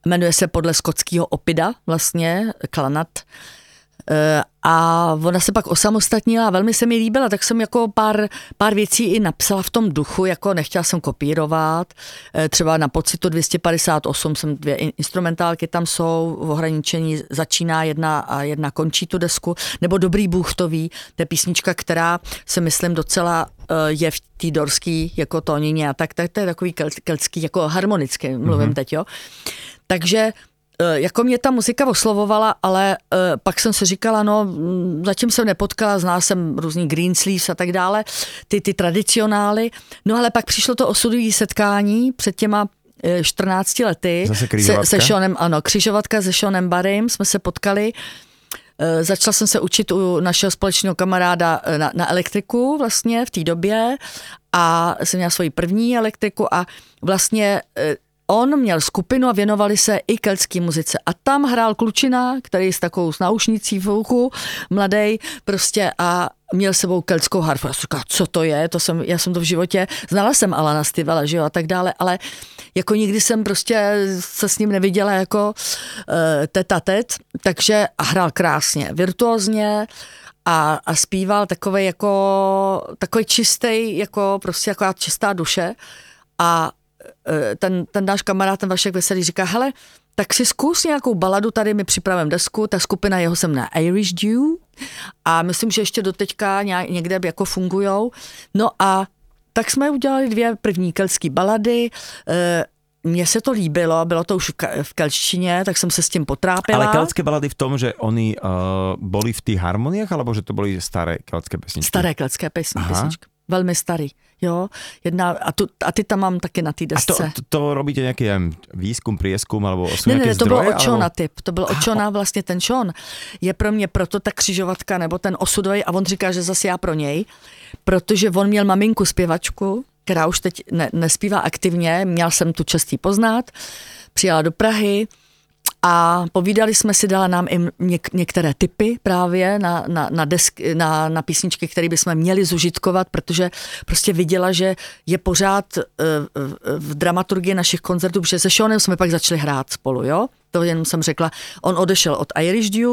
Speaker 2: Jmenuje se podle skotského opida vlastně Klanat. Eh, a ona se pak osamostatnila a velmi se mi líbila, tak jsem jako pár, pár věcí i napsala v tom duchu, jako nechtěla jsem kopírovat. Eh, třeba na pocitu 258 jsem dvě instrumentálky tam jsou, v ohraničení začíná jedna a jedna končí tu desku, nebo Dobrý Bůh to ví, to je písnička, která se myslím docela eh, je v té dorský jako tónině a tak, tak to je takový keltský, jako harmonický, mluvím mm-hmm. teď, jo. Takže jako mě ta muzika oslovovala, ale uh, pak jsem si říkala, no mm, zatím jsem nepotkala, znala jsem různý green sleeves a tak dále, ty, ty tradicionály, no ale pak přišlo to osudové setkání před těma 14 eh, lety
Speaker 1: Zase se,
Speaker 2: se Seanem, ano, křižovatka se Seanem Barrym, jsme se potkali, začala jsem se učit u našeho společného kamaráda na, na elektriku vlastně v té době a jsem měla svoji první elektriku a vlastně on měl skupinu a věnovali se i keltské muzice. A tam hrál klučina, který s takovou s náušnicí v uchu, mladý, prostě a měl sebou keltskou harfu. Já jsem říkala, co to je, to jsem, já jsem to v životě, znala jsem Alana Stivela, že jo, a tak dále, ale jako nikdy jsem prostě se s ním neviděla jako uh, teta tet, takže a hrál krásně, virtuózně, a, a zpíval takový jako, takový čistý, jako prostě jako čistá duše a ten, ten náš kamarád, ten Vašek Veselý říká, hele, tak si zkus nějakou baladu, tady mi připravím desku, ta skupina jeho jsem na Irish Dew a myslím, že ještě doteďka někde jako fungujou. No a tak jsme udělali dvě první keltské balady, eh, mně se to líbilo, bylo to už v kelčtině, tak jsem se s tím potrápila.
Speaker 1: Ale keltské balady v tom, že oni uh, byli v těch harmoniách, alebo že to byly staré keltské pesničky?
Speaker 2: Staré keltské pesničky velmi starý. Jo, jedna, a, tu, a ty tam mám taky na té desce.
Speaker 1: A to, to, to robíte nějaký výzkum, prieskum, alebo
Speaker 2: jsou ne, ne, to bylo od Čona alebo... typ, to byl od Čona vlastně ten Čon. Je pro mě proto ta křižovatka nebo ten osudový a on říká, že zase já pro něj, protože on měl maminku zpěvačku, která už teď ne, nespívá aktivně, měl jsem tu čestí poznat, přijela do Prahy, a povídali jsme si, dala nám i něk, některé typy právě na, na, na, desk, na, na písničky, které bychom měli zužitkovat, protože prostě viděla, že je pořád uh, v dramaturgii našich koncertů, protože se Seanem jsme pak začali hrát spolu, jo? To jenom jsem řekla. On odešel od Irish Dew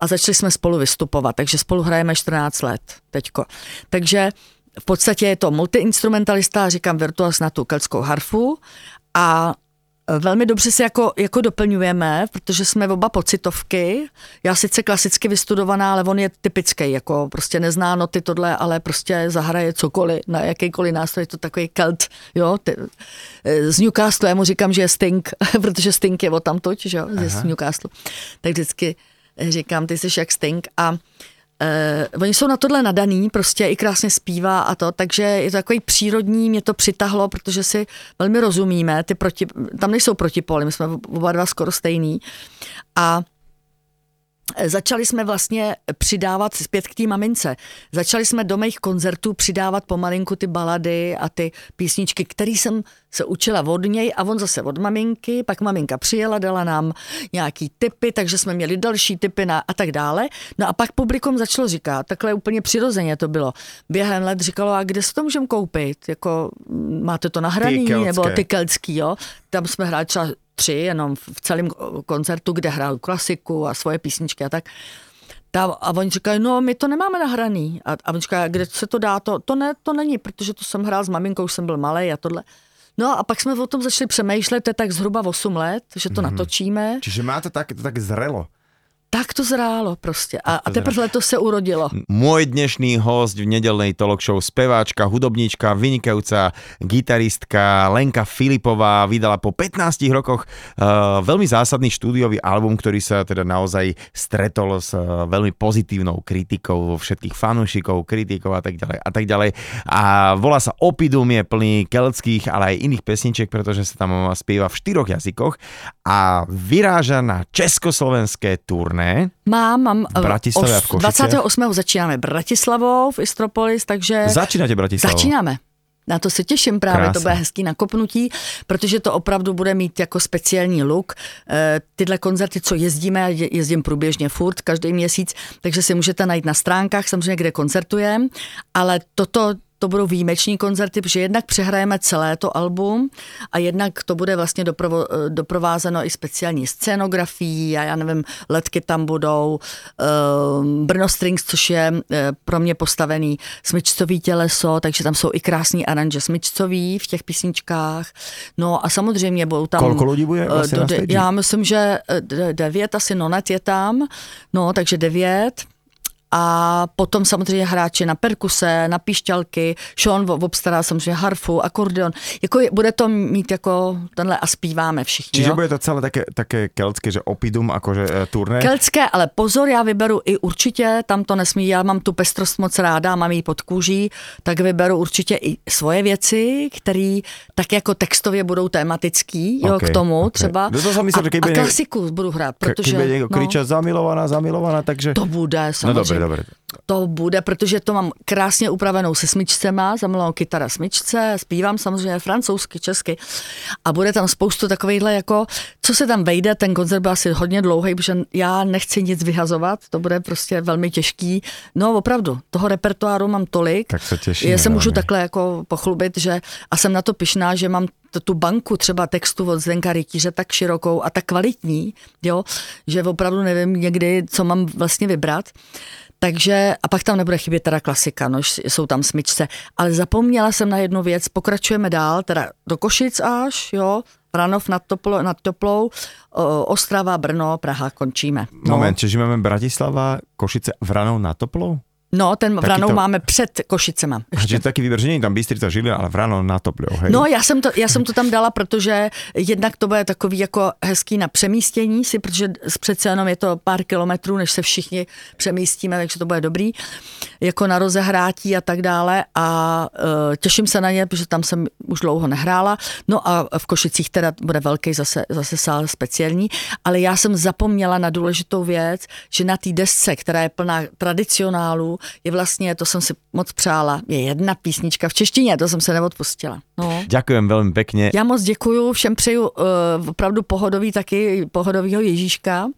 Speaker 2: a začali jsme spolu vystupovat, takže spolu hrajeme 14 let teďko. Takže v podstatě je to multiinstrumentalista, říkám virtuos na tu keltskou harfu a Velmi dobře se jako, jako doplňujeme, protože jsme oba pocitovky. Já sice klasicky vystudovaná, ale on je typický, jako prostě nezná noty tohle, ale prostě zahraje cokoliv, na jakýkoliv nástroj, je to takový kelt, jo. Ty, z Newcastle, já mu říkám, že je Sting, protože Sting je od tamtoť, že jo, z Newcastle. Tak vždycky říkám, ty jsi jak Sting a Uh, oni jsou na tohle nadaný, prostě i krásně zpívá a to, takže je to takový přírodní, mě to přitahlo, protože si velmi rozumíme, ty proti, tam nejsou protipoly, my jsme oba dva skoro stejný a Začali jsme vlastně přidávat zpět k té mamince. Začali jsme do mých koncertů přidávat pomalinku ty balady a ty písničky, které jsem se učila od něj a on zase od maminky. Pak maminka přijela, dala nám nějaký typy, takže jsme měli další typy na, a tak dále. No a pak publikum začalo říkat, takhle úplně přirozeně to bylo. Během let říkalo, a kde se to můžeme koupit? Jako, máte to nahraný? Nebo ty keltský, jo? Tam jsme hráli třeba tři jenom v celém koncertu, kde hrál klasiku a svoje písničky a tak. Ta, a oni říkají, no my to nemáme nahraný. A, a oni říkají, kde se to dá, to, to, ne, to není, protože to jsem hrál s maminkou, už jsem byl malý a tohle. No a pak jsme o tom začali přemýšlet, to je tak zhruba 8 let, že to mm. natočíme.
Speaker 1: Čiže má to tak, to tak zrelo
Speaker 2: tak to zrálo prostě. A, a teprve to se urodilo.
Speaker 1: Môj dnešný host v nedelnej talk show, speváčka, hudobníčka, vynikajúca gitaristka Lenka Filipová vydala po 15 rokoch uh, veľmi zásadný štúdiový album, ktorý sa teda naozaj stretol s uh, veľmi pozitívnou kritikou všetkých fanúšikov, kritikov a tak ďalej a tak ďalej. A volá sa Opidum, je plný keltských, ale aj iných pesničiek, pretože sa tam spieva v štyroch jazykoch a vyráža na československé turné ne?
Speaker 2: Mám, mám.
Speaker 1: V Bratislavě
Speaker 2: v 28. začínáme Bratislavou v Istropolis, takže...
Speaker 1: Začínáte Bratislavou?
Speaker 2: Začínáme. Na to se těším právě, Krásne. to bude hezký nakopnutí, protože to opravdu bude mít jako speciální look. E, tyhle koncerty, co jezdíme, jezdím průběžně furt, každý měsíc, takže si můžete najít na stránkách, samozřejmě, kde koncertujeme, ale toto to budou výjimeční koncerty, protože jednak přehrajeme celé to album a jednak to bude vlastně doprovo, doprovázeno i speciální scénografií a já nevím, letky tam budou, uh, Brno Strings, což je uh, pro mě postavený smyčcový těleso, takže tam jsou i krásný aranže smyčcový v těch písničkách. No a samozřejmě budou tam...
Speaker 1: Kolko lidí bude vlastně uh,
Speaker 2: do, Já myslím, že devět, asi Nonet je tam, no takže devět a potom samozřejmě hráči na perkuse, na píšťalky, Sean obstará samozřejmě harfu, akordeon, jako je, bude to mít jako tenhle a zpíváme všichni.
Speaker 1: Čiže
Speaker 2: jo?
Speaker 1: bude to celé také, také keltské, že opidum, jakože e, turné?
Speaker 2: Keltské, ale pozor, já vyberu i určitě, tam to nesmí, já mám tu pestrost moc ráda, mám ji pod kůží, tak vyberu určitě i svoje věci, které tak jako textově budou tematický, jo, okay, k tomu okay. třeba.
Speaker 1: No to jsem myslel,
Speaker 2: a, a klasiku budu hrát, protože...
Speaker 1: Keď no, kričet zamilovaná, zamilovaná, takže...
Speaker 2: To bude, samozřejmě. No, dobré, dobré. To bude, protože to mám krásně upravenou se smyčcema, zamilovanou kytara smyčce, zpívám samozřejmě francouzsky, česky a bude tam spoustu takovýchhle jako, co se tam vejde, ten koncert byl asi hodně dlouhý, protože já nechci nic vyhazovat, to bude prostě velmi těžký. No opravdu, toho repertoáru mám tolik.
Speaker 1: Tak se těším.
Speaker 2: Já se můžu takhle jako pochlubit, že a jsem na to pišná, že mám tu banku třeba textu od Zdenka Rytíře tak širokou a tak kvalitní, jo, že opravdu nevím někdy, co mám vlastně vybrat. Takže, a pak tam nebude chybět teda klasika, no, jsou tam smyčce. Ale zapomněla jsem na jednu věc, pokračujeme dál, teda do Košic až, jo, Vranov nad, Toplo, nad Toplou, Ostrava, Brno, Praha, končíme.
Speaker 1: No. Moment, čiže máme Bratislava, Košice, Vranov nad Toplou?
Speaker 2: No, ten Vranou to... máme před Košicema.
Speaker 1: Takže taky výběr, že není tam Bystrica, Žilina, ale Vrano na to hej?
Speaker 2: No, já jsem, to, já jsem to tam dala, protože jednak to bude takový jako hezký na přemístění si, protože přece jenom je to pár kilometrů, než se všichni přemístíme, takže to bude dobrý, jako na rozehrátí a tak dále a uh, těším se na ně, protože tam jsem už dlouho nehrála. No a v Košicích teda bude velký zase, zase sál speciální, ale já jsem zapomněla na důležitou věc, že na té desce, která je plná tradicionálů, je vlastně, to jsem si moc přála, je jedna písnička v češtině, to jsem se neodpustila. No.
Speaker 1: Ďakujem velmi pěkně.
Speaker 2: Já moc děkuju, všem přeju uh, opravdu pohodový taky, pohodovýho Ježíška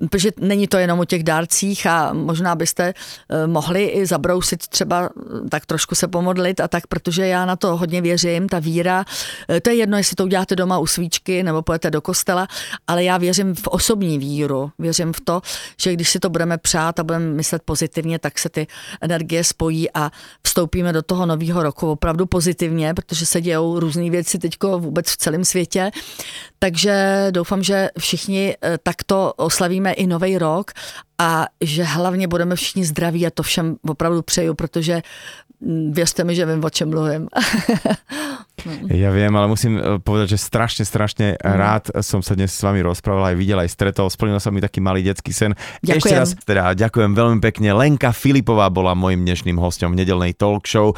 Speaker 2: protože není to jenom o těch dárcích a možná byste eh, mohli i zabrousit třeba eh, tak trošku se pomodlit a tak, protože já na to hodně věřím, ta víra, eh, to je jedno, jestli to uděláte doma u svíčky nebo pojete do kostela, ale já věřím v osobní víru, věřím v to, že když si to budeme přát a budeme myslet pozitivně, tak se ty energie spojí a vstoupíme do toho nového roku opravdu pozitivně, protože se dějou různé věci teďko vůbec v celém světě, takže doufám, že všichni takto oslavíme oslavíme i nový rok a že hlavně budeme všichni zdraví a to všem opravdu přeju, protože mm, věřte mi, že vím, o čem mluvím.
Speaker 1: Ja viem, ale musím eh, povedať, že strašne, strašne mm. rád som sa dnes s vami rozprával, aj videl, aj stretol, splnil sa mi taký malý detský sen.
Speaker 2: Ďakujem.
Speaker 1: Ešte raz teda ďakujem veľmi pekne. Lenka Filipová bola mojim dnešným hostom v nedelnej talk show.